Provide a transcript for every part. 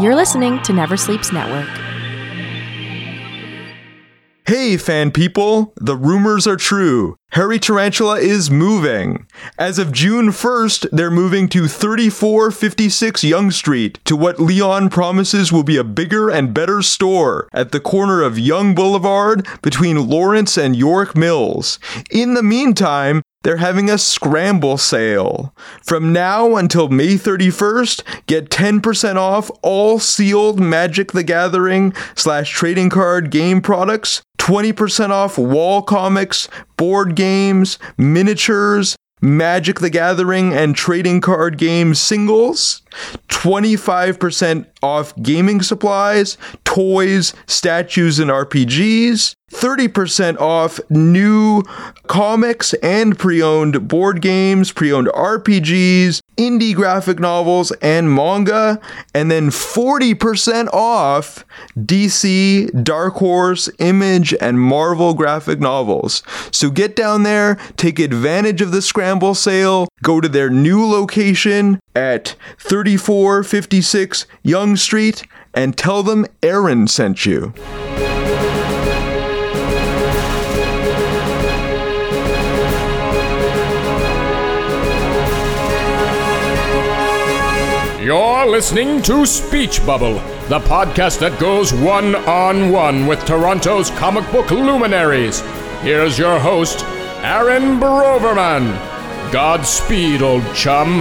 You're listening to Never Sleeps Network. Hey, fan people! The rumors are true. Hairy Tarantula is moving. As of June 1st, they're moving to 3456 Yonge Street to what Leon promises will be a bigger and better store at the corner of Yonge Boulevard between Lawrence and York Mills. In the meantime, they're having a scramble sale. From now until May 31st, get 10% off all sealed Magic the Gathering slash trading card game products, 20% off wall comics, board games, miniatures, Magic the Gathering and trading card game singles, 25% off gaming supplies, toys, statues, and RPGs, 30% off new comics and pre owned board games, pre owned RPGs, indie graphic novels, and manga, and then 40% off DC, Dark Horse, Image, and Marvel graphic novels. So get down there, take advantage of the scramble sale, go to their new location at 3456 Yonge Street, and tell them Aaron sent you. You're listening to Speech Bubble, the podcast that goes one on one with Toronto's comic book luminaries. Here's your host, Aaron Broverman. Godspeed, old chum.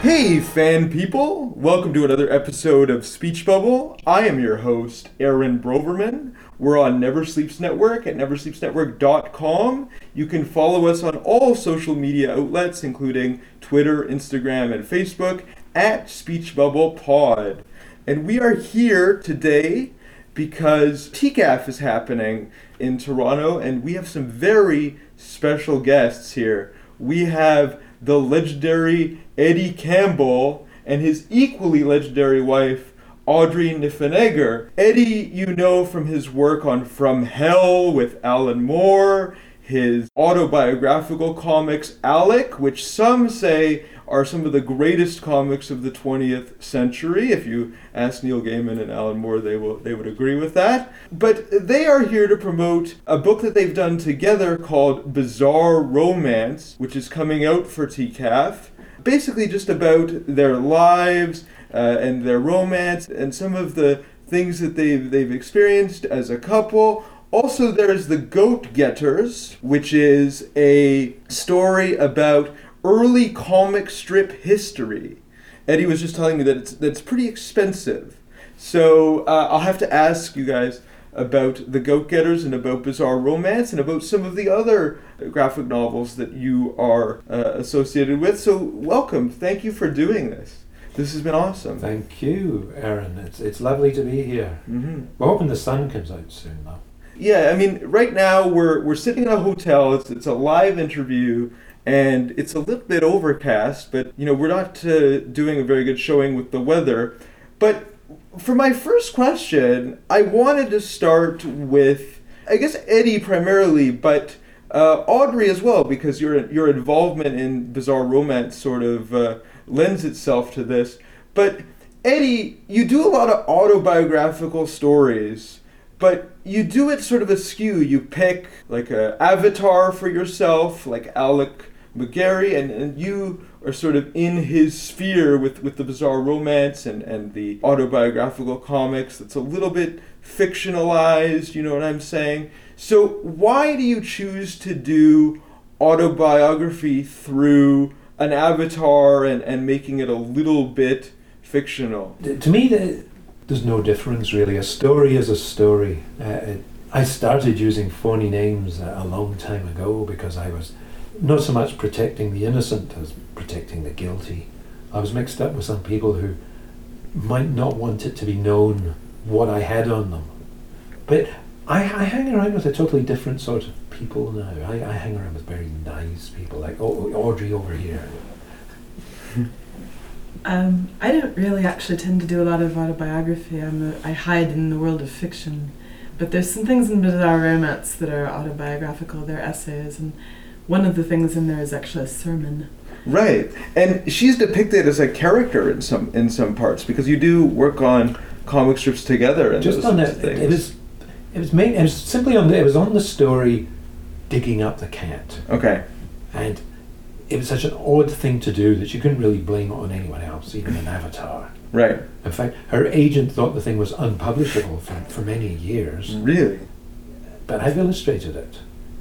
Hey, fan people! Welcome to another episode of Speech Bubble. I am your host, Aaron Broverman. We're on Never Sleeps Network at neversleepsnetwork.com. You can follow us on all social media outlets, including Twitter, Instagram, and Facebook, at Speech Bubble Pod. And we are here today because TCAF is happening in Toronto, and we have some very special guests here. We have the legendary Eddie Campbell and his equally legendary wife, Audrey Niffenegger. Eddie, you know from his work on From Hell with Alan Moore, his autobiographical comics, Alec, which some say are some of the greatest comics of the 20th century. If you ask Neil Gaiman and Alan Moore, they will they would agree with that. But they are here to promote a book that they've done together called Bizarre Romance, which is coming out for TCAF. Basically, just about their lives uh, and their romance and some of the things that they've they've experienced as a couple. Also, there's The Goat Getters, which is a story about early comic strip history. Eddie was just telling me that it's that's pretty expensive. So uh, I'll have to ask you guys about the Goat Getters and about Bizarre Romance and about some of the other graphic novels that you are uh, associated with. So welcome, thank you for doing this. This has been awesome. Thank you, Aaron. It's it's lovely to be here. Mm-hmm. We're hoping the sun comes out soon, though. Yeah, I mean, right now we're we're sitting in a hotel. It's it's a live interview, and it's a little bit overcast. But you know, we're not uh, doing a very good showing with the weather. But for my first question, I wanted to start with, I guess Eddie primarily, but uh, Audrey as well, because your your involvement in bizarre romance sort of uh, lends itself to this. But Eddie, you do a lot of autobiographical stories, but you do it sort of askew. You pick like a avatar for yourself, like Alec MacGarry, and, and you are sort of in his sphere with, with the bizarre romance and, and the autobiographical comics that's a little bit fictionalized, you know what I'm saying? So, why do you choose to do autobiography through an avatar and, and making it a little bit fictional? To me, the, there's no difference really. A story is a story. Uh, it, I started using phony names a long time ago because I was not so much protecting the innocent as protecting the guilty. I was mixed up with some people who might not want it to be known what I had on them. But I, I hang around with a totally different sort of people now. I, I hang around with very nice people, like Audrey over here. Um, I don't really actually tend to do a lot of autobiography. I'm a, I hide in the world of fiction, but there's some things in bizarre romance that are autobiographical. They're essays, and one of the things in there is actually a sermon. Right, and she's depicted as a character in some in some parts because you do work on comic strips together and Just those on that. it, things. it was, it was main, it was simply on the, it was on the story, digging up the cat, okay, and it was such an odd thing to do that you couldn't really blame it on anyone else, even an avatar. right, In fact, her agent thought the thing was unpublishable for, for many years, really, but I've illustrated it.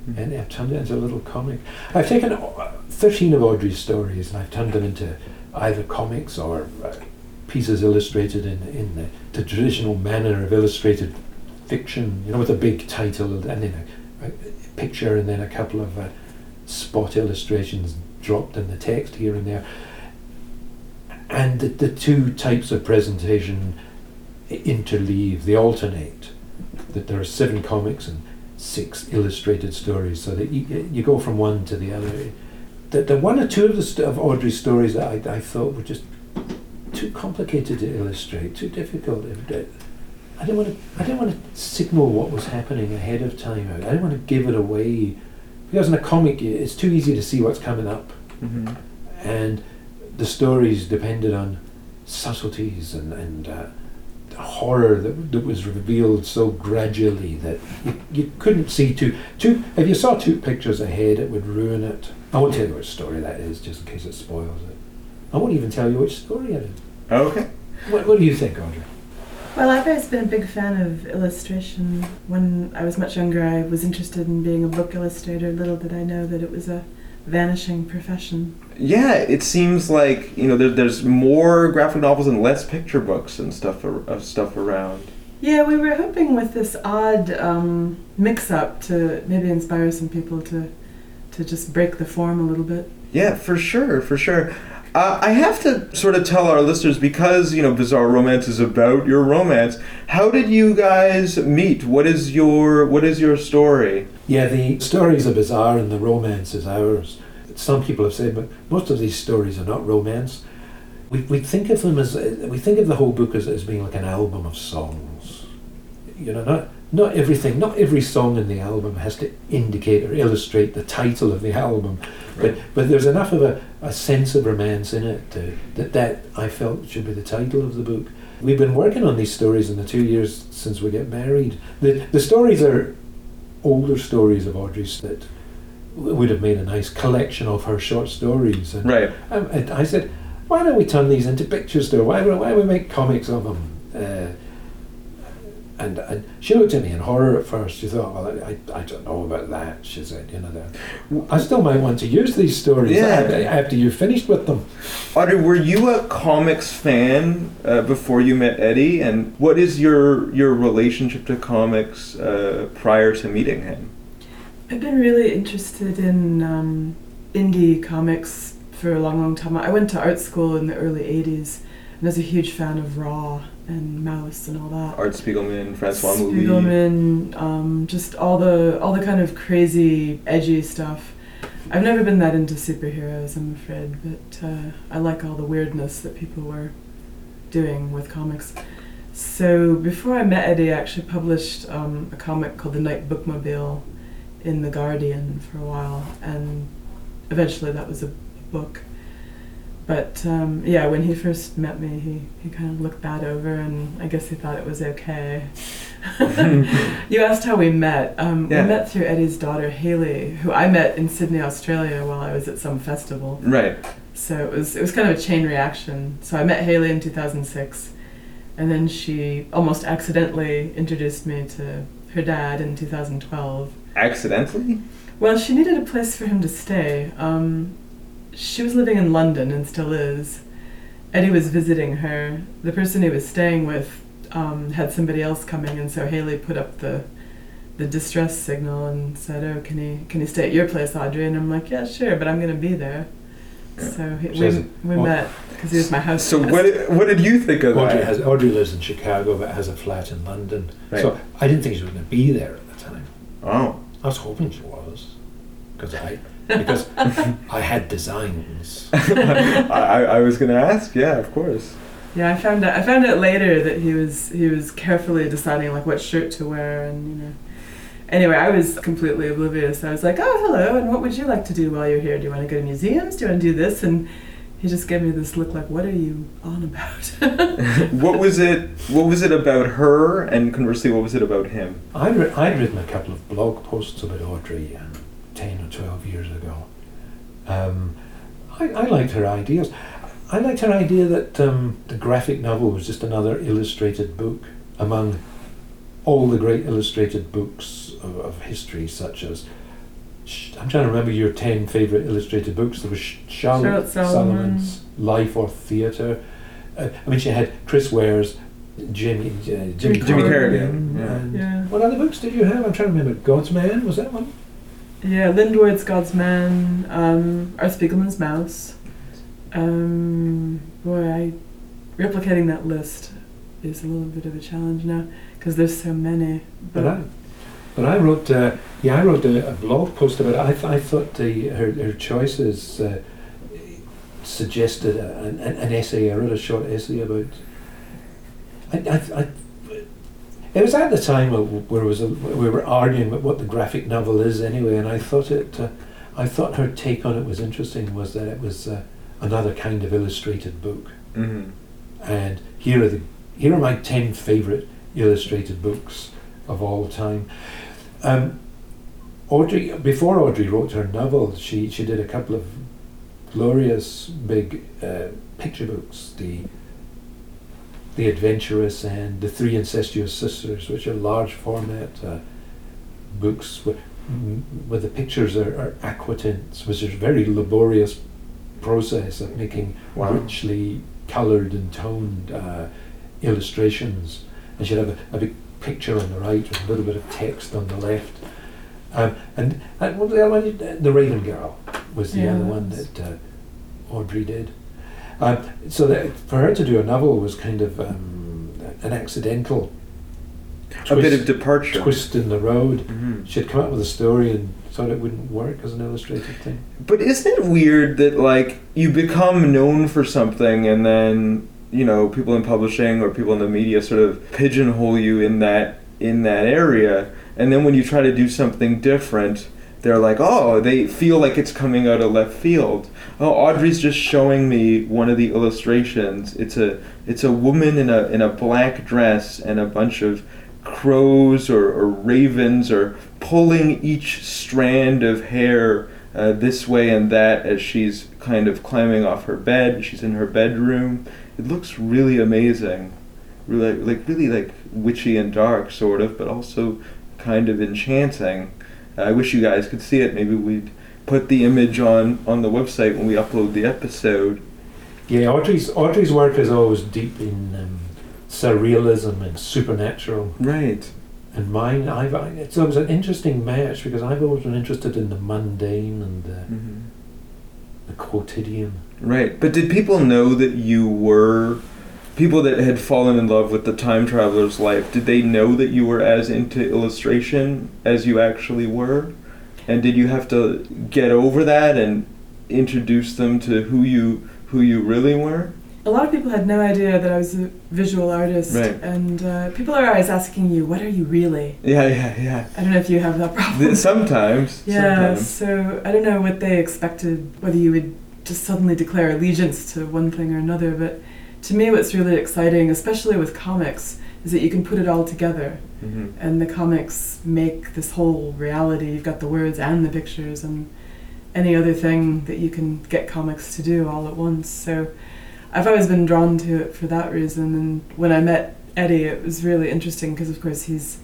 Mm-hmm. And I've turned it into a little comic. I've taken uh, 13 of Audrey's stories and I've turned them into either comics or uh, pieces illustrated in, in the, the traditional manner of illustrated fiction, you know, with a big title and then a, a picture and then a couple of uh, spot illustrations dropped in the text here and there. And the, the two types of presentation interleave, they alternate. That there are seven comics and six illustrated stories, so that you, you go from one to the other. The, the one or two of the st- of Audrey's stories that I, I thought were just too complicated to illustrate, too difficult. I didn't want to. I didn't want to signal what was happening ahead of time. I didn't want to give it away because in a comic, it's too easy to see what's coming up, hmm and the stories depended on subtleties and and uh, horror that, that was revealed so gradually that you, you couldn't see two two. If you saw two pictures ahead, it would ruin it. I won't tell you which story that is, just in case it spoils it. I won't even tell you which story it is. okay, What, what do you think, Audrey? Well, I've always been a big fan of illustration. When I was much younger, I was interested in being a book illustrator. Little did I know that it was a vanishing profession. Yeah. It seems like you know there, there's more graphic novels and less picture books and stuff ar- of stuff around. Yeah, we were hoping with this odd um, mix-up to maybe inspire some people to to just break the form a little bit. Yeah, for sure, for sure. Uh, I have to sort of tell our listeners because you know Bizarre Romance is about your romance. How did you guys meet? What is your what is your story? Yeah, the stories are bizarre and the romance is ours. Some people have said, but most of these stories are not romance. We, we think of them as we think of the whole book as, as being like an album of songs. You know, not not everything, not every song in the album has to indicate or illustrate the title of the album, but but there's enough of a, a sense of romance in it to, that that I felt should be the title of the book. We've been working on these stories in the two years since we get married. The the stories are older stories of Audrey's that would have made a nice collection of her short stories. And, Right. um, and I said, why don't we turn these into pictures, though? Why, why don't we make comics of them? Uh, and, and she looked at me in horror at first. She thought, well, I, I, I don't know about that. She said, you know, that I still might want to use these stories Yeah. after, you're finished with them. Audrey, were you a comics fan uh, before you met Eddie? And what is your your relationship to comics uh, prior to meeting him? I've been really interested in um, indie comics for a long, long time. I went to art school in the early 80s and I was a huge fan of Raw and Maus and all that. Art Spiegelman, Francois. Spiegelman, um, just all the all the kind of crazy, edgy stuff. I've never been that into superheroes, I'm afraid, but uh, I like all the weirdness that people were doing with comics. So before I met Eddie, I actually published um, a comic called The Night Bookmobile in The Guardian for a while, and eventually that was a book. But um, yeah, when he first met me, he, he kind of looked that over, and I guess he thought it was okay. you asked how we met. Um, Yeah. We met through Eddie's daughter Haley, who I met in Sydney, Australia, while I was at some festival. Right. So it was it was kind of a chain reaction. So I met Haley in 2006, and then she almost accidentally introduced me to her dad in 2012. Accidentally? Well, she needed a place for him to stay. Um, she was living in London and still is. Eddie was visiting her. The person he was staying with um, had somebody else coming, and so Haley put up the the distress signal and said, "Oh, can he can he stay at your place, Audrey?" And I'm like, "Yeah, sure, but I'm gonna be there." So he, we, we well- met because he was my house. So guest. what did, what did you think of Audrey, that? has, Audrey lives in Chicago but has a flat in London. Right. So I didn't think she was going to be there at the time. Oh. I was hoping she was. Because I, because I had designs. I, I I was gonna ask. Yeah, of course. Yeah, I found out. I found out later that he was he was carefully deciding like what shirt to wear, and you know, Anyway, I was completely oblivious. I was like, "Oh, hello, and what would you like to do while you're here? Do you want to go to museums? Do you want to do this?" And he just gave me this look like, "What are you on about?" what was it? What was it about her? And conversely, what was it about him? I'd, ri- I'd written a couple of blog posts about Audrey um, 10 or 12 years ago. Um, I, I liked her ideas. I liked her idea that um, the graphic novel was just another illustrated book among all the great illustrated books of, of history, such as. Sh- I'm trying to remember your 10 favourite illustrated books. There was Sh- Charlotte, Charlotte Salomon. Salomon's Life or Theatre. Uh, I mean, she had Chris Ware's Jimmy, uh, Jimmy, Jimmy Corrigan, yeah. yeah. what other books did you have? I'm trying to remember. God's Man was that one? Yeah, Lynd Ward's God's Man, um, Art Spiegelman's Maus. Um, boy, I replicating that list is a little bit of a challenge now because there's so many. But I, but I wrote. Uh, yeah, I wrote a, a blog post about it. I, th- I thought the her her choices uh, suggested a, an, an essay. I wrote a short essay about. I, I, I, it was at the time where, was a, we were arguing about what the graphic novel is anyway, and I thought it. Uh, I thought her take on it was interesting. Was that it was uh, another kind of illustrated book. Mm-hmm. and here are the here are my ten favourite illustrated books of all time. Um, Audrey, before Audrey wrote her novel, she she did a couple of glorious big uh, picture books, the the Adventuress and the Three Incestuous Sisters, which are large format uh, books with, where the pictures are, are aquatints, which is a very laborious process of making Wow. richly coloured and toned uh, illustrations. And she'd have a, a big picture on the right with a little bit of text on the left. Um, and and what was the other one? The Raven Girl was the Yeah, other one that uh, Audrey did. Um, so that for her to do a novel was kind of um, an accidental A bit of twist, departure. twist in the road. Mhm. She'd come up with a story and thought it wouldn't work as an illustrated thing. But isn't it weird that like you become known for something and then you know people in publishing or people in the media sort of pigeonhole you in that in that area, and then when you try to do something different, they're like, oh, they feel like it's coming out of left field. Oh, Audrey's just showing me one of the illustrations. It's a it's a woman in a in a black dress and a bunch of crows or, or ravens are pulling each strand of hair uh, this way and that as she's kind of climbing off her bed. She's in her bedroom. It looks really amazing, really like really like witchy and dark, sort of, but also kind of enchanting. I wish you guys could see it. Maybe we'd put the image on on the website when we upload the episode. Yeah, Audrey's Audrey's work is always deep in um, surrealism and supernatural. Right. And mine, I've I, it's always an interesting match because I've always been interested in the mundane and the, hmm the quotidian. Right. But did people know that you were people that had fallen in love with the time traveler's wife? Did they know that you were as into illustration as you actually were? And did you have to get over that and introduce them to who you who you really were? A lot of people had no idea that I was a visual artist, Right. and uh, people are always asking you, "What are you really?" Yeah, yeah, yeah. I don't know if you have that problem. Sometimes. Yeah, Sometimes. so I don't know what they expected, whether you would just suddenly declare allegiance to one thing or another, but to me, what's really exciting, especially with comics, is that you can put it all together. hmm And the comics make this whole reality. You've got the words and the pictures and any other thing that you can get comics to do all at once. So I've always been drawn to it for that reason. And when I met Eddie, it was really interesting because, of course, he's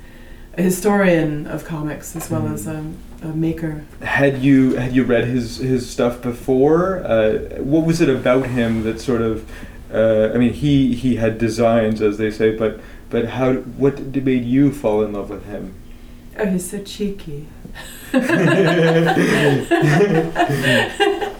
a historian of comics as well Mhm. as a, a maker. Had you had you read his his stuff before? Uh, what was it about him that sort of? Uh, I mean, he he had designs, as they say, but but how? What made you fall in love with him? Oh, he's so cheeky.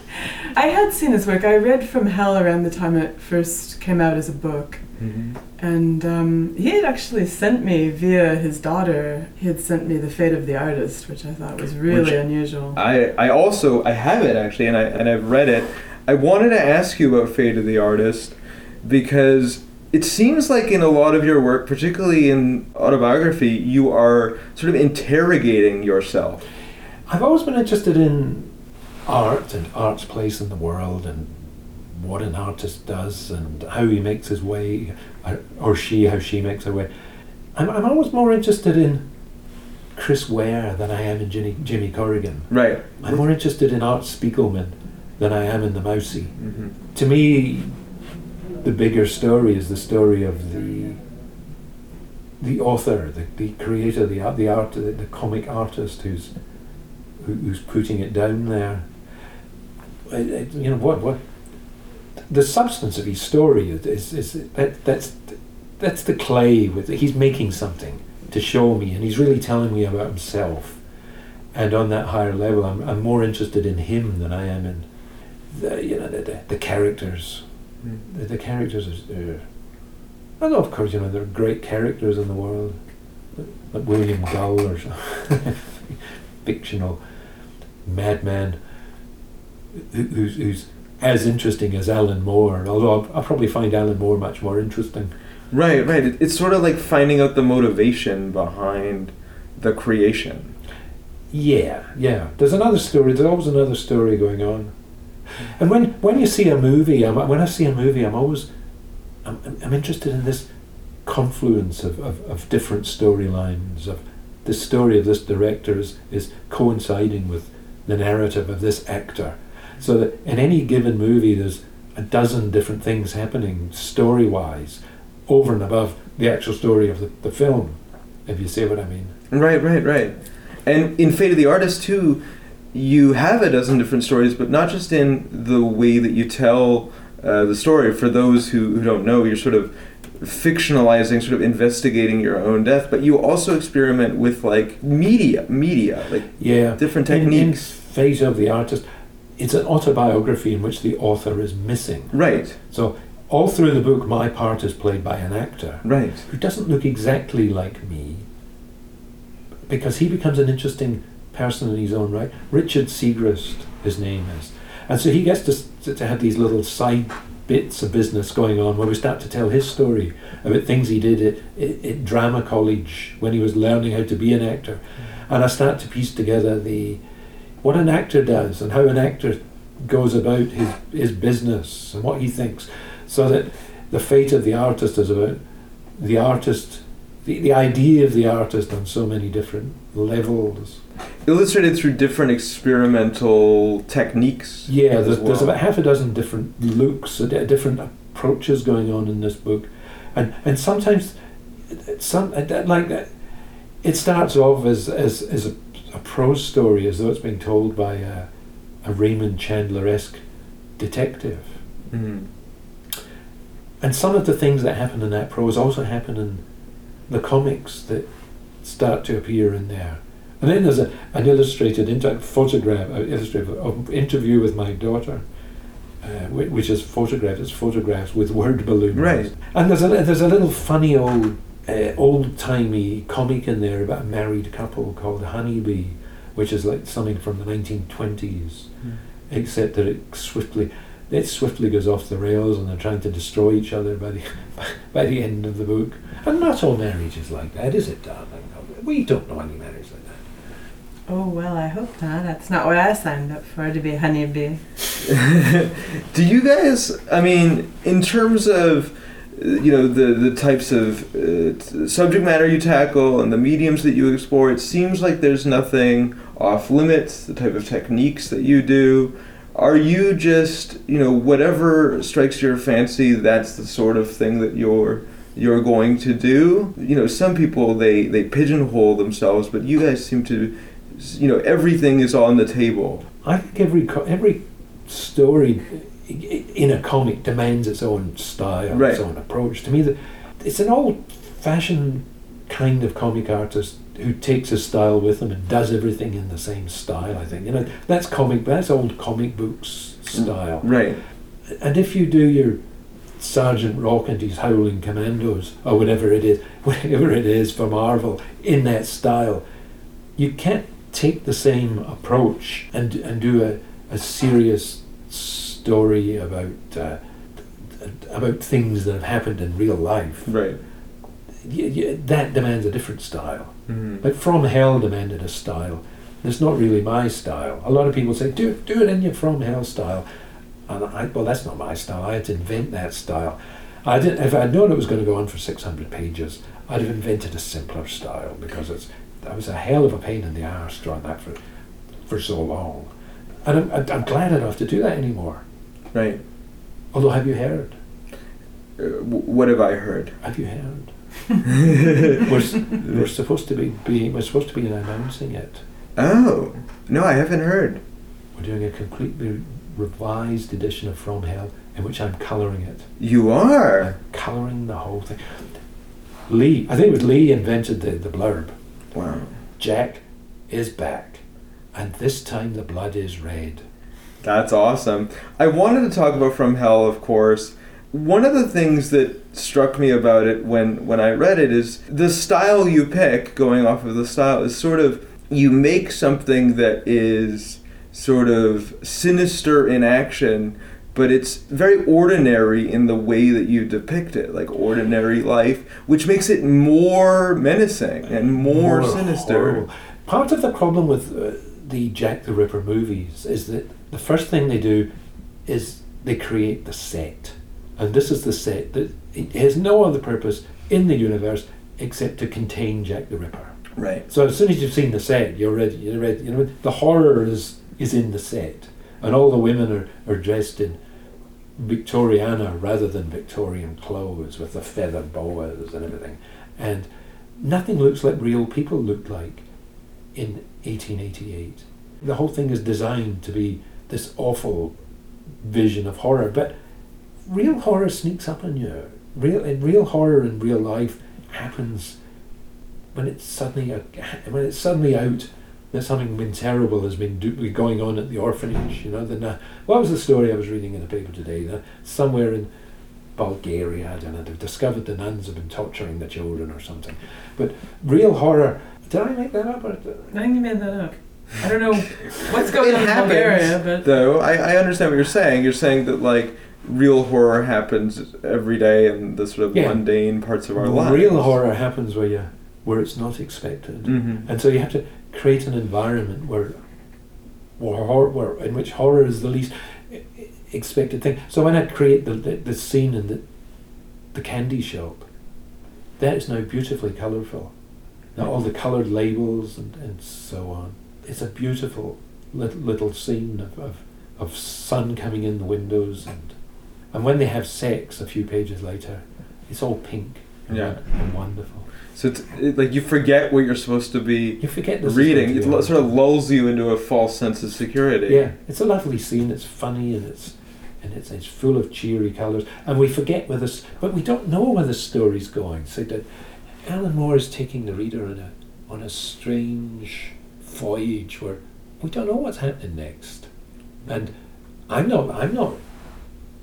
I had seen his work. I read From Hell around the time it first came out as a book. Mm-hmm. And um, he had actually sent me via his daughter. He had sent me the Fate of the Artist, which I thought was really Which unusual. I I also I have it actually, and I and I've read it. I wanted to ask you about Fate of the Artist because it seems like in a lot of your work, particularly in autobiography, you are sort of interrogating yourself. I've always been interested in art and art's place in the world and what an artist does and how he makes his way, or- or she, how she makes her way. I'm, I'm always more interested in Chris Ware than I am in Jimmy, Jimmy Corrigan. Right. I'm more interested in Art Spiegelman than I am in the Mousy. hmm To me, the bigger story is the story of the the author, the, the creator, the the art, the, the comic artist who's who, who's putting it down there. I- I- you know what? What the substance of his story is, is, is that that's that's the clay with he's making something to show me, and he's really telling me about himself. And on that higher level, I'm, I'm more interested in him than I am in the you know the, the, the characters. Hmm. The, the characters are. know, of course, you know there are great characters in the world, like William Gull or some fictional madman who's, who's as interesting as Alan Moore. Although I'll, I'll probably find Alan Moore much more interesting. Right, right. It, it's sort of like finding out the motivation behind the creation. Yeah, yeah. There's another story. There's always another story going on. And when when you see a movie, I'm, when I see a movie, I'm always I'm, I'm- interested in this confluence of, of, of different storylines. Of the story of this director is, is coinciding with the narrative of this actor, so that in any given movie, there's a dozen different things happening story wise, over and above the actual story of the, the film. If you see what I mean. Right, right, right. And in Fate of the Artist too, you have a dozen different stories, but not just in the way that you tell uh, the story. For those who, who don't know, you're sort of fictionalizing, sort of investigating your own death, but you also experiment with like media, media, like Yeah, different In- techniques. In, Fate of the Artist, it's an autobiography in which the author is missing. Right, So all through the book, my part is played by an actor right. who doesn't look exactly like me, because he becomes an interesting person in his own right. Richard Segrist, his name is, and so he gets to, to have these little side bits of business going on where we start to tell his story about things he did at, at, at drama college when he was learning how to be an actor, and I start to piece together the what an actor does and how an actor goes about his, his business and what he thinks, so that the fate of the artist is about the artist, the, the idea of the artist on so many different levels. Illustrated through different experimental techniques. Yeah, there's, there's about half a dozen different looks, different approaches going on in this book, and and sometimes, some that- like it starts off as as, as a, a prose story, as though it's being told by a, a Raymond Chandler-esque detective, Mhm. and some of the things that happen in that prose also happen in the comics that start to appear in there. And then there's a, an illustrated inter- photograph, uh, illustrated interview with my daughter, uh, which is photographed. It's photographs with word balloons. Right. And there's a there's a little funny old uh, old timey comic in there about a married couple called Honeybee, which is like something from the 1920s, except that it swiftly it swiftly goes off the rails and they're trying to destroy each other by the by the end of the book. And not all marriage is like that, is it, darling? We don't know any marriage like that. Oh, well, I hope not. That's not what I signed up for, to be a honeybee. Do you guys? I mean, in terms of you know the the types of uh, subject matter you tackle and the mediums that you explore, it seems like there's nothing off limits. The type of techniques that you do. Are you just you know whatever strikes your fancy? That's the sort of thing that you're you're going to do. You know, some people they they pigeonhole themselves, but you guys seem to you know everything is on the table. I think every every story in a comic demands its own style, Right. its own approach. To me, the, it's an old-fashioned kind of comic artist who takes his style with him and does everything in the same style. I think you know that's comic, that's old comic books style. Mm, right. And if you do your Sergeant Rock and his Howling Commandos or whatever it is, whatever it is for Marvel in that style, you can't take the same approach and and do a, a serious story about uh, about things that have happened in real life, Right. that demands a different style. Mhm. Like From Hell demanded a style. It's not really my style. A lot of people say, do, do it in your From Hell style. And I, well, that's not my style. I had to invent that style. I didn't, if I'd known it was going to go on for 600 pages, I'd have invented a simpler style because it's, that was a hell of a pain in the arse drawing that for, for so long. And I'm, I'm glad I don't have to do that anymore. Right. Although, have you heard? Uh, what have I heard? Have you heard? we're, we're supposed to be, be we're supposed to be announcing it. Oh no, I haven't heard. We're doing a completely revised edition of From Hell in which I'm colouring it. You are. Colouring the whole thing. Lee, I think it was Lee invented the, the blurb. Wow. Jack is back, and this time the blood is red. That's awesome. I wanted to talk about From Hell, of course. One of the things that struck me about it when, when I read it is the style you pick, going off of the style, is sort of you make something that is sort of sinister in action, but it's very ordinary in the way that you depict it, like ordinary life, which makes it more menacing and more, sinister. horrible. Part of the problem with uh, the Jack the Ripper movies is that the first thing they do is they create the set. And this is the set that has no other purpose in the universe except to contain Jack the Ripper. Right. So as soon as you've seen the set, you're ready. You're ready. You know the horror is is in the set, and all the women are, are dressed in Victoriana rather than Victorian clothes with the feather boas and everything, and nothing looks like real people looked like in 1888. The whole thing is designed to be this awful vision of horror, but real horror sneaks up on you. Real and real horror in real life happens when it's suddenly a, when it's suddenly out that something been terrible has been do, going on at the orphanage. You know, na- uh, what was the story I was reading in the paper today? That somewhere in Bulgaria, I don't know, they've discovered the nuns have been torturing the children or something. But real horror. Did I make that up? Or I think you made that up. I don't know what's going It on in happens, Bulgaria, but though I, I understand what you're saying. You're saying that like real horror happens every day in the sort of Yeah. mundane parts of our lives. real horror happens where you where it's not expected. Mm-hmm. And so you have to create an environment where, where, hor- where in which horror is the least expected thing. So when I create the, the, the scene in the, the candy shop, that is now beautifully colourful. Now all the coloured labels and, and so on. It's a beautiful little, little scene of, of, of sun coming in the windows and and when they have sex a few pages later, it's all pink and, Yeah. and wonderful. So it's it, like you forget what you're supposed to be You forget this reading. It sort of lulls you into a false sense of security. Yeah, it's a lovely scene. It's funny and it's and it's it's full of cheery colours. And we forget where this, but we don't know where the story's going. So that Alan Moore is taking the reader on a on a strange voyage where we don't know what's happening next. And I'm not I'm not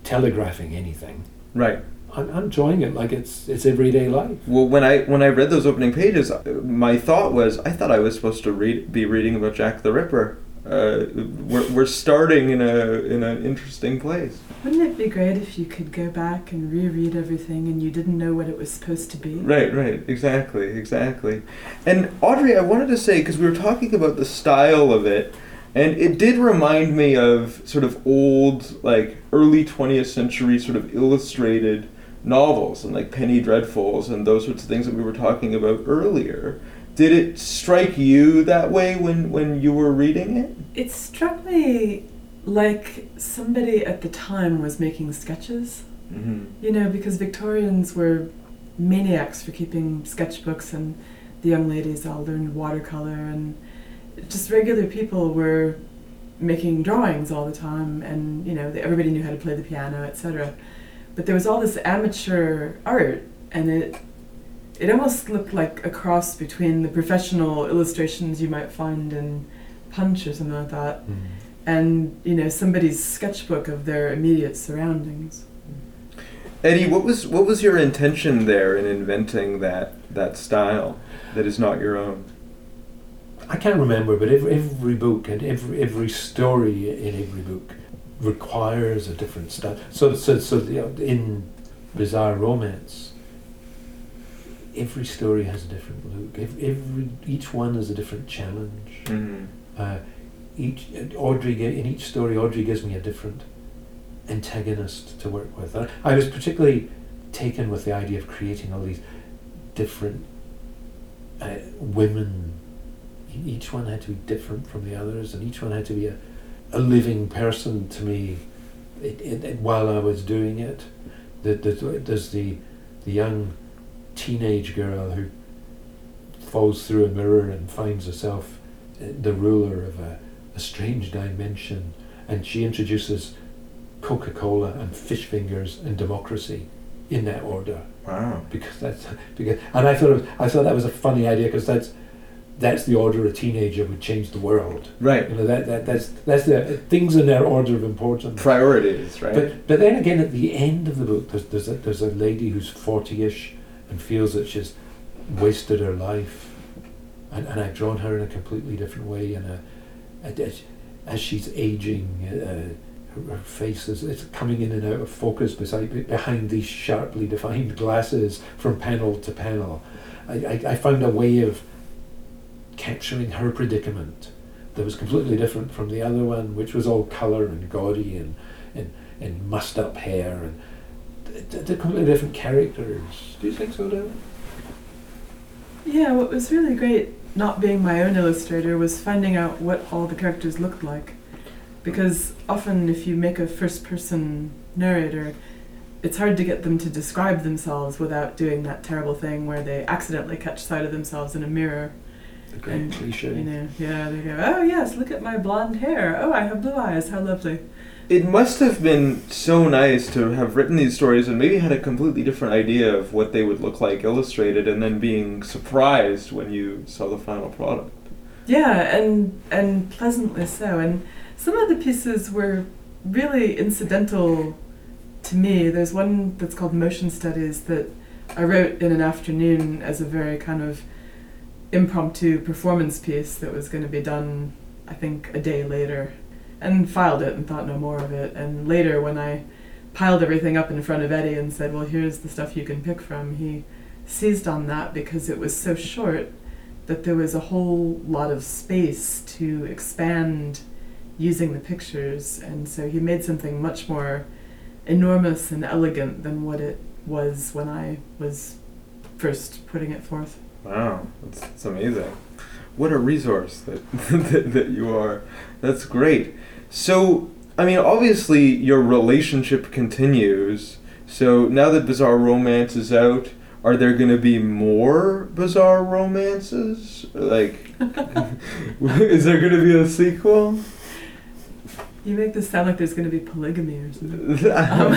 telegraphing anything. Right. I'm, I'm enjoying it like it's it's everyday life. Well, when I when I read those opening pages, uh, my thought was I thought I was supposed to read be reading about Jack the Ripper. Uh, we're, we're starting in a in an interesting place. wouldn't it be great if you could go back and reread everything and you didn't know what it was supposed to be? Right, right, exactly, exactly. And Audrey, I wanted to say because we were talking about the style of it, and it did remind me of sort of old, like early twentieth century sort of illustrated novels and like Penny Dreadfuls and those sorts of things that we were talking about earlier. Did it strike you that way when when you were reading it? It struck me like somebody at the time was making sketches. Mm-hmm. You know, because Victorians were maniacs for keeping sketchbooks, and the young ladies all learned watercolor, and just regular people were making drawings all the time, and you know, everybody knew how to play the piano, etc. But there was all this amateur art, and it it almost looked like a cross between the professional illustrations you might find in Punch or something like that, hmm. and you know, somebody's sketchbook of their immediate surroundings. Eddie, what was what was your intention there in inventing that that style that is not your own? I can't remember, but every, every book and every every story in every book requires a different style. So, so, so you know, in bizarre romance, every story has a different look. Every, every each one is a different challenge. Mhm. Uh, each Audrey in each story, Audrey gives me a different antagonist to work with. I, I was particularly taken with the idea of creating all these different uh, women. Each one had to be different from the others, and each one had to be a, a living person to me. It, it, it, while I was doing it, the, the, there's the the young teenage girl who falls through a mirror and finds herself uh, the ruler of a, a strange dimension, and she introduces Coca Cola and fish fingers and democracy in that order Wow. because that's because and I thought it was, I thought that was a funny idea because that's that's the order a teenager would change the world. Right. You know that, that that's that's the things in their order of importance. Priorities, right? But but then again, at the end of the book, there's there's a, there's a lady who's forty-ish and feels that she's wasted her life, and, and I've drawn her in a completely different way, and a, a, as, as she's aging, uh, her, her face is it's coming in and out of focus beside behind these sharply defined glasses from panel to panel. I, I, I found a way of capturing her predicament that was completely different from the other one, which was all colour and gaudy and and, and mussed up hair and they're completely different characters. Do you think so, David? Yeah, what was really great not being my own illustrator was finding out what all the characters looked like. Because often, if you make a first person narrator, it's hard to get them to describe themselves without doing that terrible thing where they accidentally catch sight of themselves in a mirror. The great And, cliche. You know, yeah, they go, oh yes, look at my blonde hair. Oh, I have blue eyes. How lovely. It must have been so nice to have written these stories and maybe had a completely different idea of what they would look like illustrated and then being surprised when you saw the final product. Yeah, and and pleasantly so. And some of the pieces were really incidental to me. There's one that's called Motion Studies that I wrote in an afternoon as a very kind of impromptu performance piece that was going to be done, I think, a day later, and filed it and thought no more of it. And later, when I piled everything up in front of Eddie and said, "Well, here's the stuff you can pick from," he seized on that because it was so short that there was a whole lot of space to expand using the pictures, and so he made something much more enormous and elegant than what it was when I was first putting it forth. Wow, that's, that's amazing. What a resource that, that that you are. That's great. So, I mean, obviously your relationship continues. So now that Bizarre Romance is out, are there going to be more Bizarre Romances? Like, is there going to be a sequel? You make this sound like there's going to be polygamy or something. Um,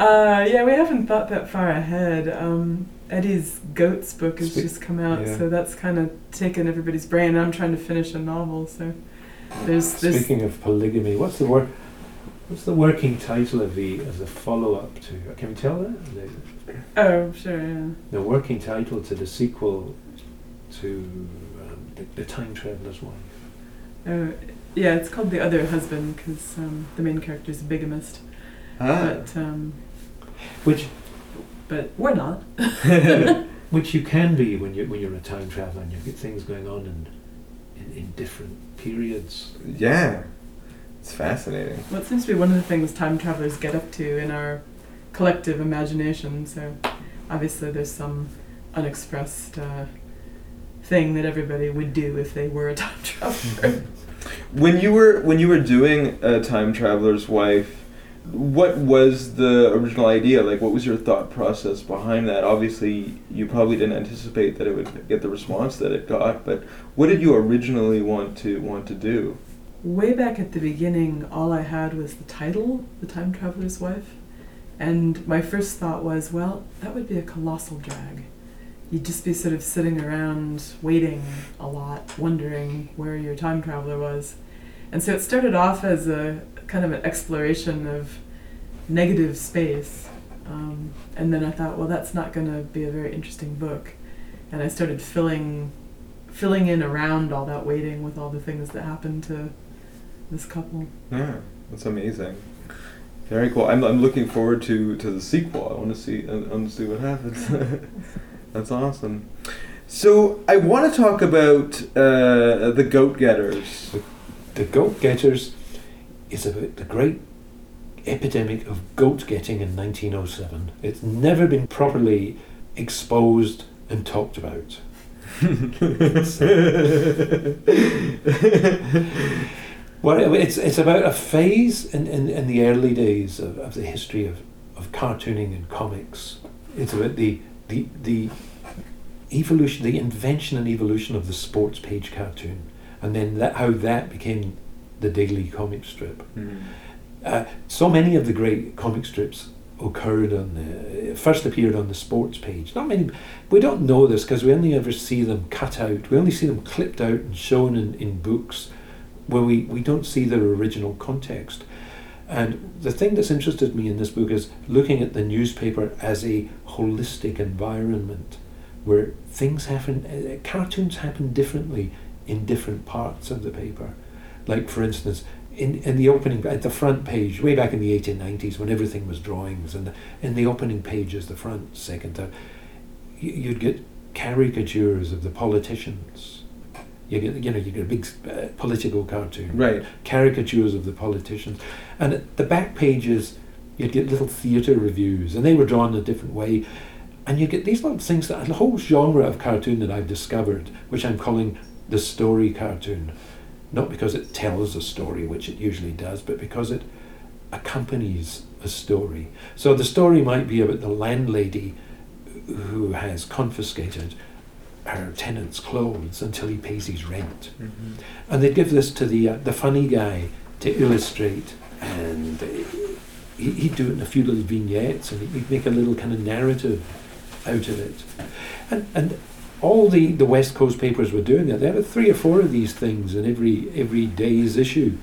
uh, yeah, we haven't thought that far ahead. Um, Eddie's Goats book has Spe- just come out, yeah. so that's kind of taken everybody's brain. I'm trying to finish a novel, so there's there's Speaking of polygamy, what's the word? What's the working title of the of the follow up to? Can we tell that? The, oh sure yeah. the working title to the sequel to um, the, the Time Traveler's Wife. Uh, yeah, it's called The Other Husband because um, the main character is a bigamist. Ah. But um, Which but we're not. which you can be when you when you're a time traveler and you get things going on in in, in different periods. yeah, it's fascinating. Well, it seems to be one of the things time travelers get up to in our collective imagination. So obviously, there's some unexpressed uh, thing that everybody would do if they were a time traveler. When you were when you were doing a time traveler's wife, what was the original idea? Like, what was your thought process behind that? Obviously, you probably didn't anticipate that it would get the response that it got. But what did you originally want to want to do? Way back at the beginning, all I had was the title, The Time Traveler's Wife. And my first thought was, well, that would be a colossal drag. You'd just be sort of sitting around waiting a lot, wondering where your time traveler was. And so it started off as a kind of an exploration of negative space. Um, and then I thought, well, that's not going to be a very interesting book. And I started filling, filling in around all that waiting with all the things that happened to this couple. Yeah. That's amazing. Very cool. I'm, I'm looking forward to, to the sequel. I want to see I want to see what happens. That's awesome. So I want to talk about uh, the Goat Getters. The Goat Getters is about the great epidemic of goat getting in 1907. It's never been properly exposed and talked about. Well, it's it's about a phase in, in, in the early days of, of the history of, of cartooning and comics. It's about the the the evolution, the invention and evolution of the sports page cartoon, and then that, how that became the daily comic strip. Uh, so many of the great comic strips occurred on the first appeared on the sports page. Not many. We don't know this because we only ever see them cut out. We only see them clipped out and shown in, in books, where we, we don't see their original context. And the thing that's interested me in this book is looking at the newspaper as a holistic environment, where things happen. Uh, cartoons happen differently in different parts of the paper. Like for instance, in, in the opening at the front page, way back in the 1890s, when everything was drawings, and in the opening pages, the front, second, third, you, you'd get caricatures of the politicians. You get, you know, you get a big uh, political cartoon, Right. caricatures of the politicians, and at the back pages, you'd get little theatre reviews, and they were drawn a different way, and you get these little things that a whole genre of cartoon that I've discovered, which I'm calling the story cartoon not because it tells a story, which it usually does, but because it accompanies a story. So the story might be about the landlady who has confiscated her tenant's clothes until he pays his rent. And they'd give this to the uh, the funny guy to illustrate, and uh, he, he'd do it in a few little vignettes, and he'd make a little kind of narrative out of it. And and all the, the West Coast papers were doing that. They had three or four of these things in every every day's issue,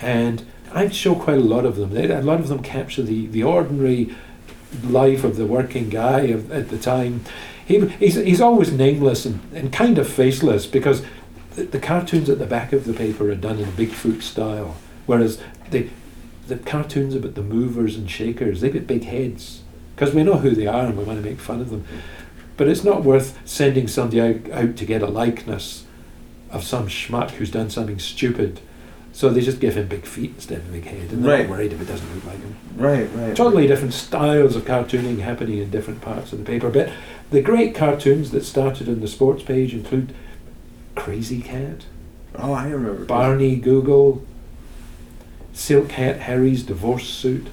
and I'd show quite a lot of them. They, a lot of them capture the, the ordinary life of the working guy of, at the time. He, he's, he's always nameless and, and kind of faceless because the, the cartoons at the back of the paper are done in Bigfoot style, whereas the the cartoons about the movers and shakers they've got big heads because we know who they are and we want to make fun of them. But it's not worth sending somebody out, out to get a likeness of some schmuck who's done something stupid. So they just give him big feet instead of a big head, and they're Right. not worried if it doesn't look like him. Right, right. Totally different styles of cartooning happening in different parts of the paper. But the great cartoons that started on the sports page include Krazy Kat, Oh, I remember. Barney Google, Silk Hat Harry's divorce suit.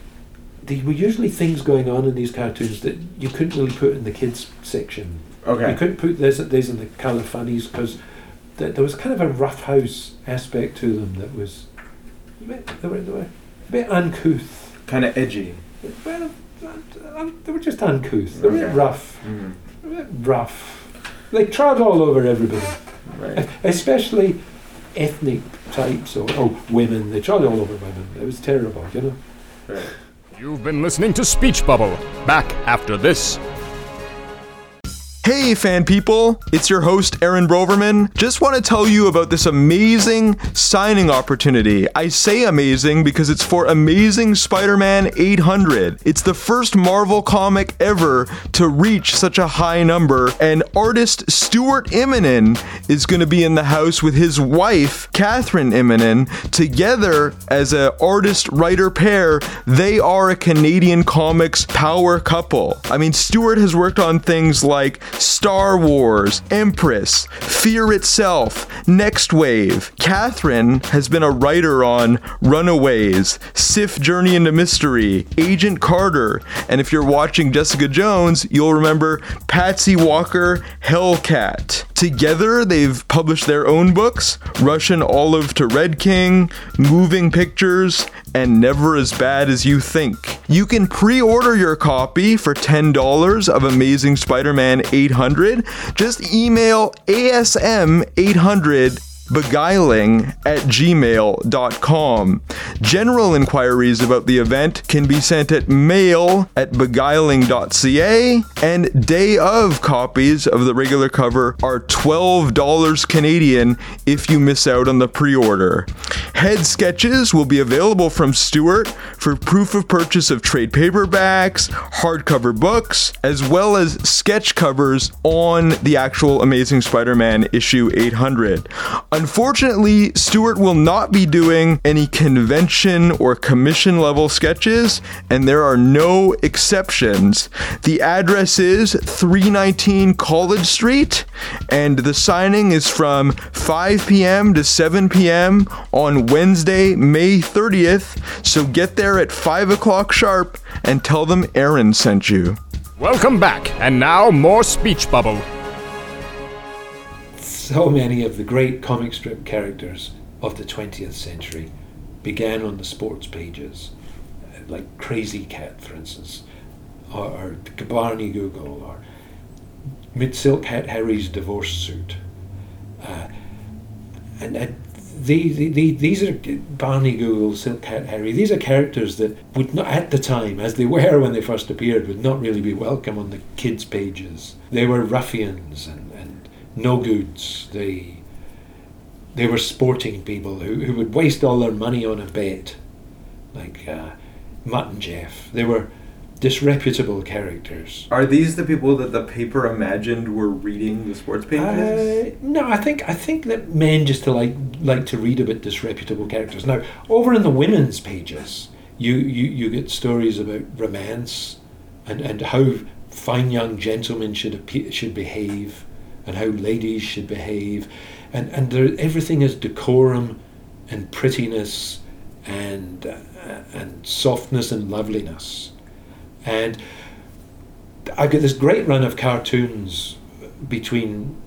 There were usually things going on in these cartoons that you couldn't really put in the kids section. Okay. You couldn't put this these in the colour funnies because th- there was kind of a rough house aspect to them that was a bit, they were, they were a bit uncouth. Kind of edgy. Well, uh, they were just uncouth. They were a bit Okay. rough. Mm. A bit rough. They trod all over everybody, Right. especially ethnic types or oh women. They trod all over women. It was terrible, you know. Right. You've been listening to Speech Bubble. Back after this. Hey, fan people! It's your host, Aaron Broverman. Just want to tell you about this amazing signing opportunity. I say amazing because it's for Amazing Spider Man 800. It's the first Marvel comic ever to reach such a high number, and artist Stuart Immonen is going to be in the house with his wife, Kathryn Immonen. Together, as an artist writer pair, they are a Canadian comics power couple. I mean, Stuart has worked on things like Star Wars, Empress, Fear Itself, Next Wave. Catherine has been a writer on Runaways, Sif Journey into Mystery, Agent Carter, and if you're watching Jessica Jones, you'll remember Patsy Walker, Hellcat. Together, they've published their own books Russian Olive to Red King, Moving Pictures, and Never As Bad As You Think. You can pre order your copy for $10 of Amazing Spider Man 800. Just email ASM800 beguiling at gmail.com. General inquiries about the event can be sent at mail at beguiling.ca, and day of copies of the regular cover are $12 Canadian if you miss out on the pre order. Head sketches will be available from Stuart for proof of purchase of trade paperbacks, hardcover books, as well as sketch covers on the actual Amazing Spider Man issue 800. Unfortunately, Stuart will not be doing any convention or commission level sketches, and there are no exceptions. The address is 319 College Street, and the signing is from 5 p.m. to 7 p.m. on Wednesday, May 30th. So get there at 5 o'clock sharp and tell them Aaron sent you. Welcome back, and now more Speech Bubble. So many of the great comic strip characters of the 20th century began on the sports pages, like Krazy Kat, for instance, or, or Barney Google, or Mid Silk Hat Harry's divorce suit. Uh, and, and the, the, the, these are Barney Google, Silk Hat Harry. These are characters that would not, at the time, as they were when they first appeared, would not really be welcome on the kids' pages. They were ruffians and no goods. They they were sporting people who, who would waste all their money on a bet, like uh, Mutt and Jeff. They were disreputable characters. Are these the people that the paper imagined were reading the sports pages? Uh, no, I think I think that men just to like like to read about disreputable characters. Now, over in the women's pages, you you, you get stories about romance and, and how fine young gentlemen should should behave and how ladies should behave, and and there, everything is decorum and prettiness and uh, and softness and loveliness. And I get this great run of cartoons between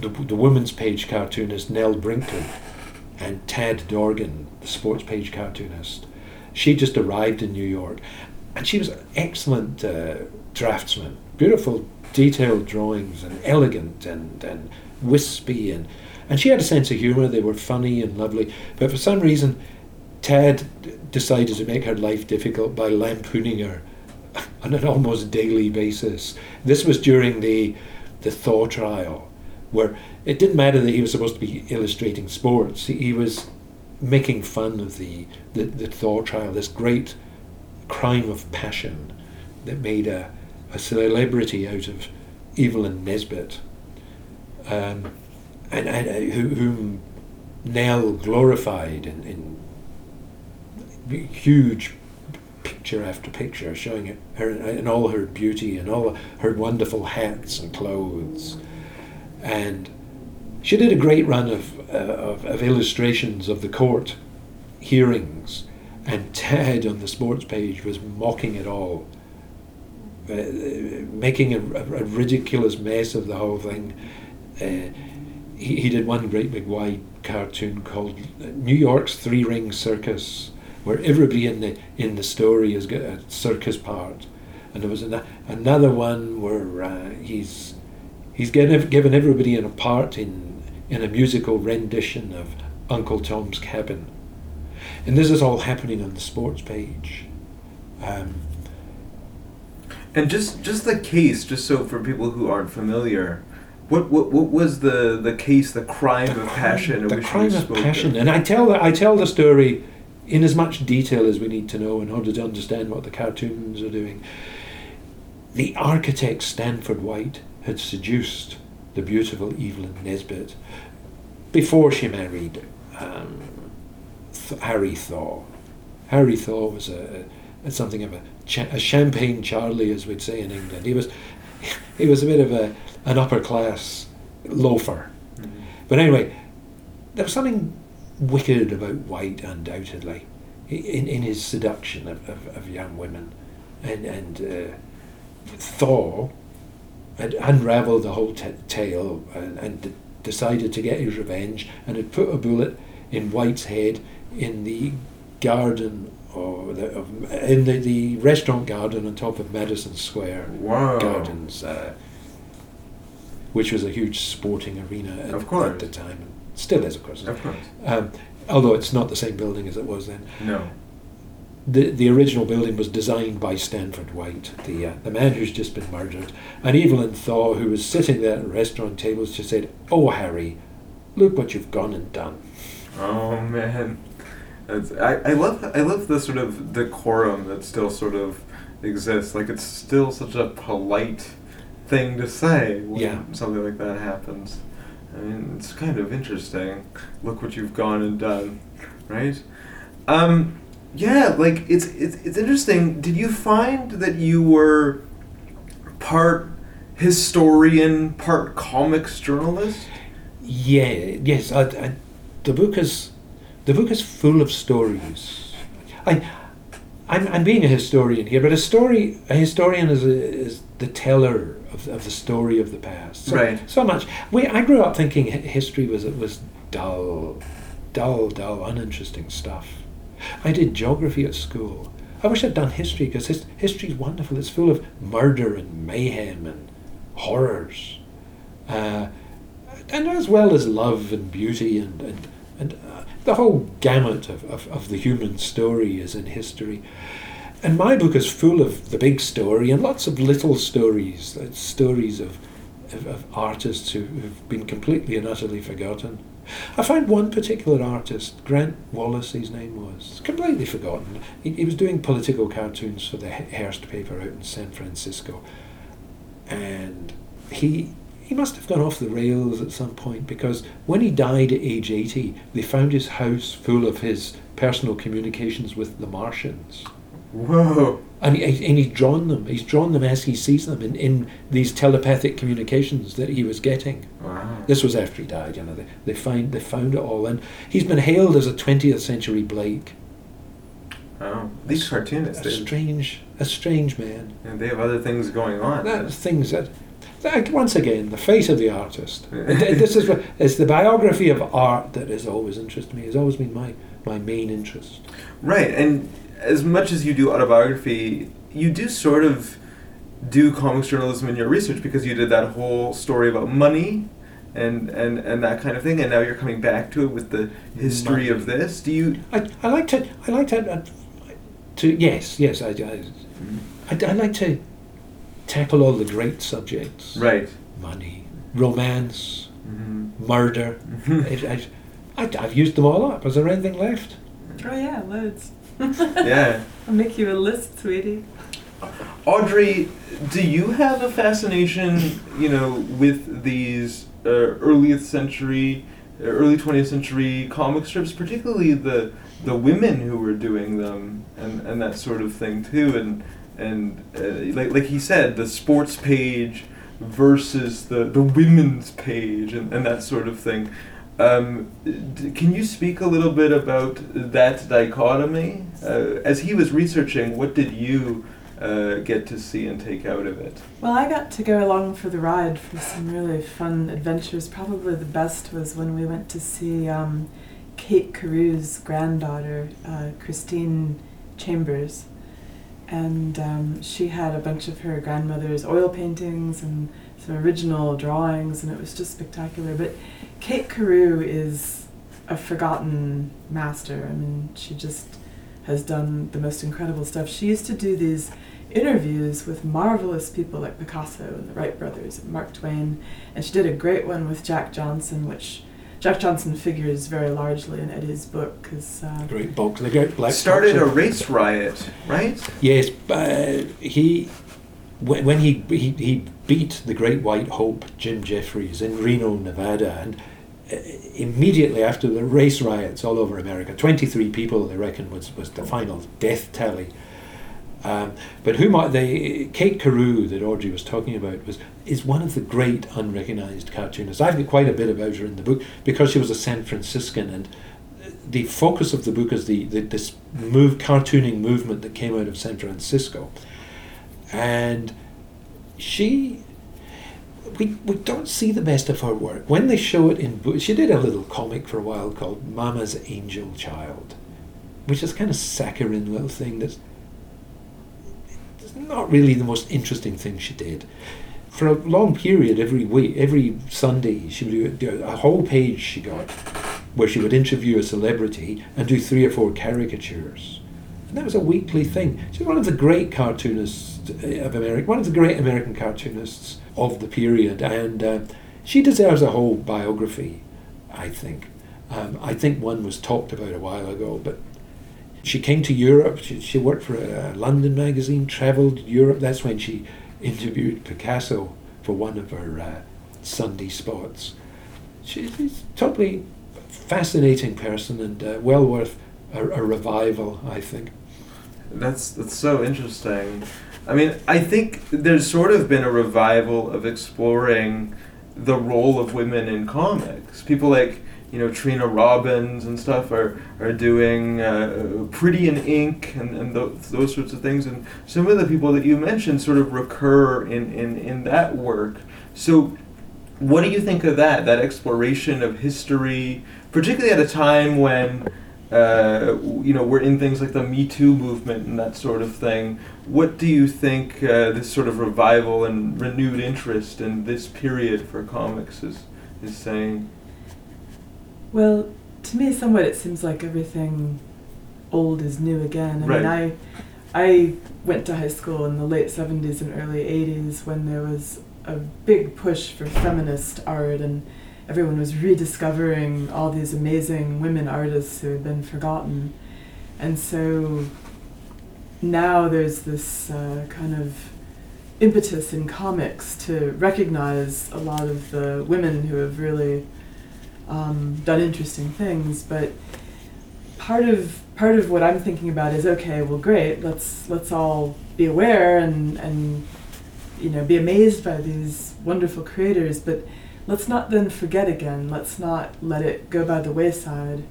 the, the women's page cartoonist Nell Brinkley and Tad Dorgan, the sports page cartoonist. She just arrived in New York and she was an excellent uh, draftsman, beautiful detailed drawings and elegant and, and wispy and and she had a sense of humour. They were funny and lovely, but for some reason, Tad decided to make her life difficult by lampooning her on an almost daily basis. This was during the the Thaw trial, where it didn't matter that he was supposed to be illustrating sports. He, he was making fun of the, the, the Thaw trial, this great crime of passion that made a, a celebrity out of Evelyn Nesbit, um, and, and uh, whom Nell glorified in, in huge picture after picture, showing her in all her beauty and all her wonderful hats and clothes. And she did a great run of, uh, of, of, illustrations of the court hearings, and Tad on the sports page was mocking it all, uh, making a, a, ridiculous mess of the whole thing. Uh, he, he did one great big wide cartoon called New York's Three Ring Circus where everybody in the in the story has got a circus part, and there was an, another one where uh, he's he's given given everybody in a part in in a musical rendition of Uncle Tom's Cabin, and this is all happening on the sports page. Um, and just just the case, just so for people who aren't familiar, what, what, what was the, the case, the crime the of crime, passion? The crime of passion, of? and I tell the, I tell the story in as much detail as we need to know in order to understand what the cartoons are doing. The architect Stanford White had seduced the beautiful Evelyn Nesbit before she married um, Th- Harry Thaw. Harry Thaw was a, a something of a, cha- a, champagne Charlie, as we'd say in England. He was he was a bit of a an upper class loafer. Mm-hmm. But anyway, there was something wicked about White, undoubtedly, in, in his seduction of, of, of young women. And, and uh, Thaw had unravelled the whole t- tale and, and d- decided to get his revenge and had put a bullet in White's head in the garden or the, of, in the, the restaurant garden on top of Madison Square wow. Gardens, uh, which was a huge sporting arena at, at the time and Still is, of course. Of course. Um, although it's not the same building as it was then. No. The, the original building was designed by Stanford White, the, uh, the man who's just been murdered. And Evelyn Thaw, who was sitting there at restaurant tables, just said, Oh, Harry, look what you've gone and done. Oh man, It's, I, I love I love the sort of decorum that still sort of exists. Like it's still such a polite thing to say when Yeah. something like that happens. I mean, it's kind of interesting. Look what you've gone and done, right? Um, yeah, like it's it's it's interesting. Did you find that you were part historian, part comics journalist? Yeah, yes. I, I, the book is the book is full of stories. I, I'm, I'm being a historian here, but a story a historian is a, is the teller of, of the story of the past. So, Right. So much. We I grew up thinking history was was dull, dull, dull, uninteresting stuff. I did geography at school. I wish I'd done history because his, history is wonderful. It's full of murder and mayhem and horrors. Uh, and as well as love and beauty and and, and uh, the whole gamut of, of, of the human story is in history. And my book is full of the big story and lots of little stories, uh, stories of, of, of artists who, who've been completely and utterly forgotten. I found one particular artist, Grant Wallace, his name was, completely forgotten. He, he was doing political cartoons for the Hearst paper out in San Francisco. And he he must have gone off the rails at some point because when he died at age 80, they found his house full of his personal communications with the Martians. Whoa. And, he, and he's drawn them. He's drawn them as he sees them in, in these telepathic communications that he was getting. Wow. This was after he died, you know. They, they, find, they found it all. And he's been hailed as a 20th century Blake. Wow. These cartoonists, A strange, a strange man. and they have other things going on. That's things that, that once again, the fate of the artist. This is what it's the biography of art that has always interested me. Has always been my my main interest. Right, and as much as you do autobiography, you do sort of do comics journalism in your research because you did that whole story about money and, and, and that kind of thing, and now you're coming back to it with the history of this. Do you? I, I like to I like to uh, to yes yes I, I, I, I like to tackle all the great subjects. Right. Money, romance, Mm-hmm. murder. it, I, I, I've used them all up. Is there anything left? Oh yeah, loads. yeah. I'll make you a list, sweetie. Audrey, do you have a fascination, you know, with these uh, earliest century, uh, early 20th century comic strips, particularly the the women who were doing them and, and that sort of thing too, and and uh, like like he said, the sports page versus the the women's page and, and that sort of thing. Um, d- can you speak a little bit about that dichotomy? Uh, as he was researching, what did you uh, get to see and take out of it? Well, I got to go along for the ride for some really fun adventures. Probably the best was when we went to see um, Kate Carew's granddaughter, uh, Christine Chambers. And um, she had a bunch of her grandmother's oil paintings and some original drawings, and it was just spectacular. But Kate Carew is a forgotten master. I mean, she just has done the most incredible stuff. She used to do these interviews with marvelous people like Picasso and the Wright brothers and Mark Twain, and she did a great one with Jack Johnson, which Jack Johnson figures very largely in Eddie's book because uh, Great box. The great black. Started box a race riot, right? Yes, uh, he when, when he, he he beat the Great White Hope Jim Jeffries in Reno, Nevada, and uh, immediately after the race riots all over America, twenty three people they reckon was was the final death tally. Um, but who might they? Kate Carew that Audrey was talking about was is one of the great unrecognized cartoonists. I've got quite a bit about her in the book because she was a San Franciscan and the focus of the book is the, the this move cartooning movement that came out of San Francisco, and she. We, we don't see the best of her work when they show it in books, She did a little comic for a while called Mama's Angel Child, which is kind of saccharine little thing that's not really the most interesting thing she did. for a long period, every week, every Sunday, she would do a whole page she got where she would interview a celebrity and do three or four caricatures. And that was a weekly thing. She's one of the great cartoonists uh, of America, one of the great American cartoonists of the period, and uh, she deserves a whole biography, I think. Um, I think one was talked about a while ago, but she came to Europe. She, she worked for a, London magazine, travelled Europe. That's when she interviewed Picasso for one of her uh, Sunday spots. She's a totally fascinating person and uh, well worth a, a revival, I think. That's that's so interesting. I mean, I think there's sort of been a revival of exploring the role of women in comics. People like you know Trina Robbins and stuff are are doing uh, Pretty in Ink and, and th- those sorts of things. And some of the people that you mentioned sort of recur in, in, in that work. So, what do you think of that? That exploration of history, particularly at a time when. Uh, you know, we're in things like the Me Too movement and that sort of thing. What do you think uh, this sort of revival and renewed interest in this period for comics is is saying? Well, to me, somewhat it seems like everything old is new again. I Right. mean, I, I went to high school in the late 70s and early 80s when there was a big push for feminist art and everyone was rediscovering all these amazing women artists who had been forgotten. And so now there's this uh, kind of impetus in comics to recognize a lot of the women who have really um, done interesting things, but part of part of what I'm thinking about is okay, well, great, let's let's all be aware and and you know be amazed by these wonderful creators, but let's not then forget again. Let's not let it go by the wayside,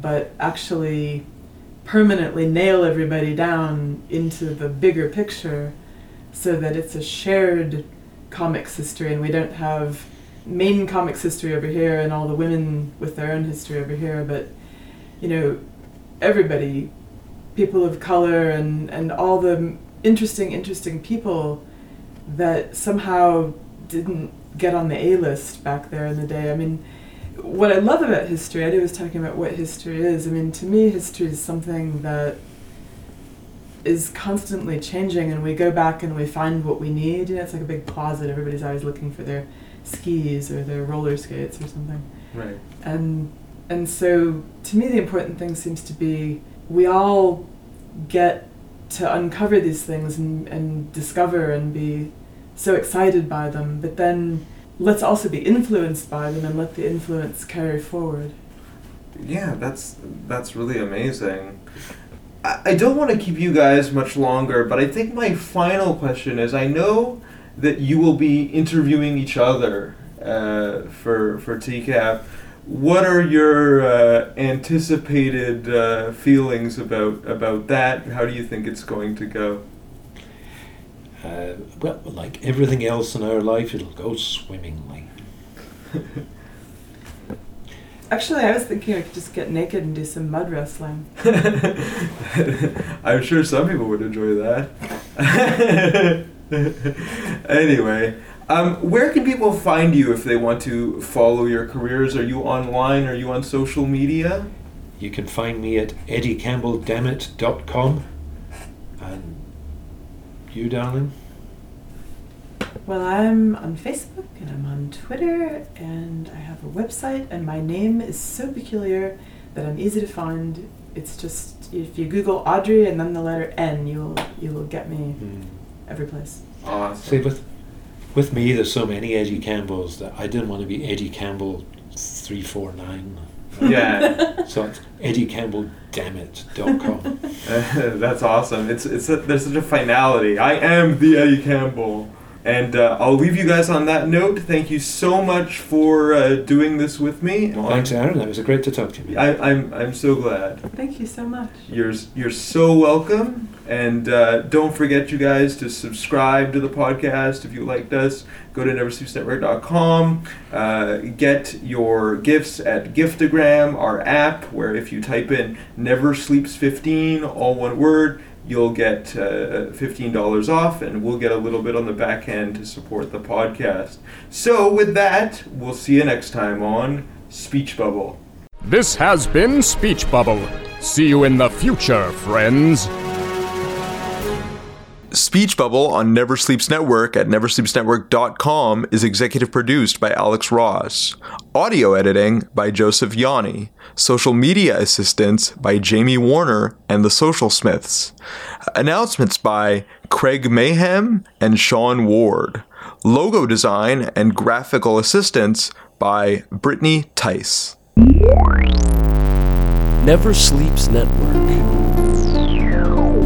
but actually permanently nail everybody down into the bigger picture so that it's a shared comics history and we don't have main comics history over here and all the women with their own history over here, but you know, everybody, people of color and, and all the interesting, interesting people that somehow didn't get on the A list back there in the day. I mean, what I love about history, I was talking about what history is. I mean, to me, history is something that is constantly changing, and we go back and we find what we need. You know, it's like a big closet. Everybody's always looking for their skis or their roller skates or something. Right. And and so to me the important thing seems to be we all get to uncover these things and, and discover and be so excited by them, but then let's also be influenced by them and let the influence carry forward. Yeah, that's that's really amazing. I, don't want to keep you guys much longer, but I think my final question is: I know that you will be interviewing each other uh, for for TCAF. What are your uh, anticipated uh, feelings about about that? How do you think it's going to go? Uh, well, like everything else in our life, it'll go swimmingly. Actually, I was thinking I could just get naked and do some mud wrestling. I'm sure some people would enjoy that. anyway, um, where can people find you if they want to follow your careers? Are you online? Are you on social media? You can find me at eddiecampbelldammit.com. And you, darling? Well, I'm on Facebook and I'm on Twitter and I have a website and my name is so peculiar that I'm easy to find. It's just if you Google Audrey and then the letter N, you'll you will get me hmm. every place. See, with, with me, there's so many Eddie Campbells that I didn't want to be Eddie Campbell 349. Yeah, So it's eddiecampbelldammit.com. that's awesome. It's it's a, there's such a finality. I am the Eddie Campbell. And uh, I'll leave you guys on that note. Thank you so much for uh, doing this with me. Thanks, Aaron. That was great to talk to you. I, I'm I'm so glad. Thank you so much. You're you're so welcome, and uh, don't forget, you guys, to subscribe to the podcast if you liked us. Go to neversleepsnetwork.com. Uh, get your gifts at Giftagram, our app, where if you type in Never Sleeps 15, all one word, you'll get uh, $15 off, and we'll get a little bit on the back end to support the podcast. So, with that, we'll see you next time on Speech Bubble. This has been Speech Bubble. See you in the future, friends. Speech Bubble on Never Sleeps Network at neversleepsnetwork.com is executive produced by Alex Ross. Audio editing by Joseph Yanni. Social media assistance by Jamie Warner and the Social Smiths. Announcements by Craig Mayhem and Sean Ward. Logo design and graphical assistance by Brittany Tice. Never Sleeps Network.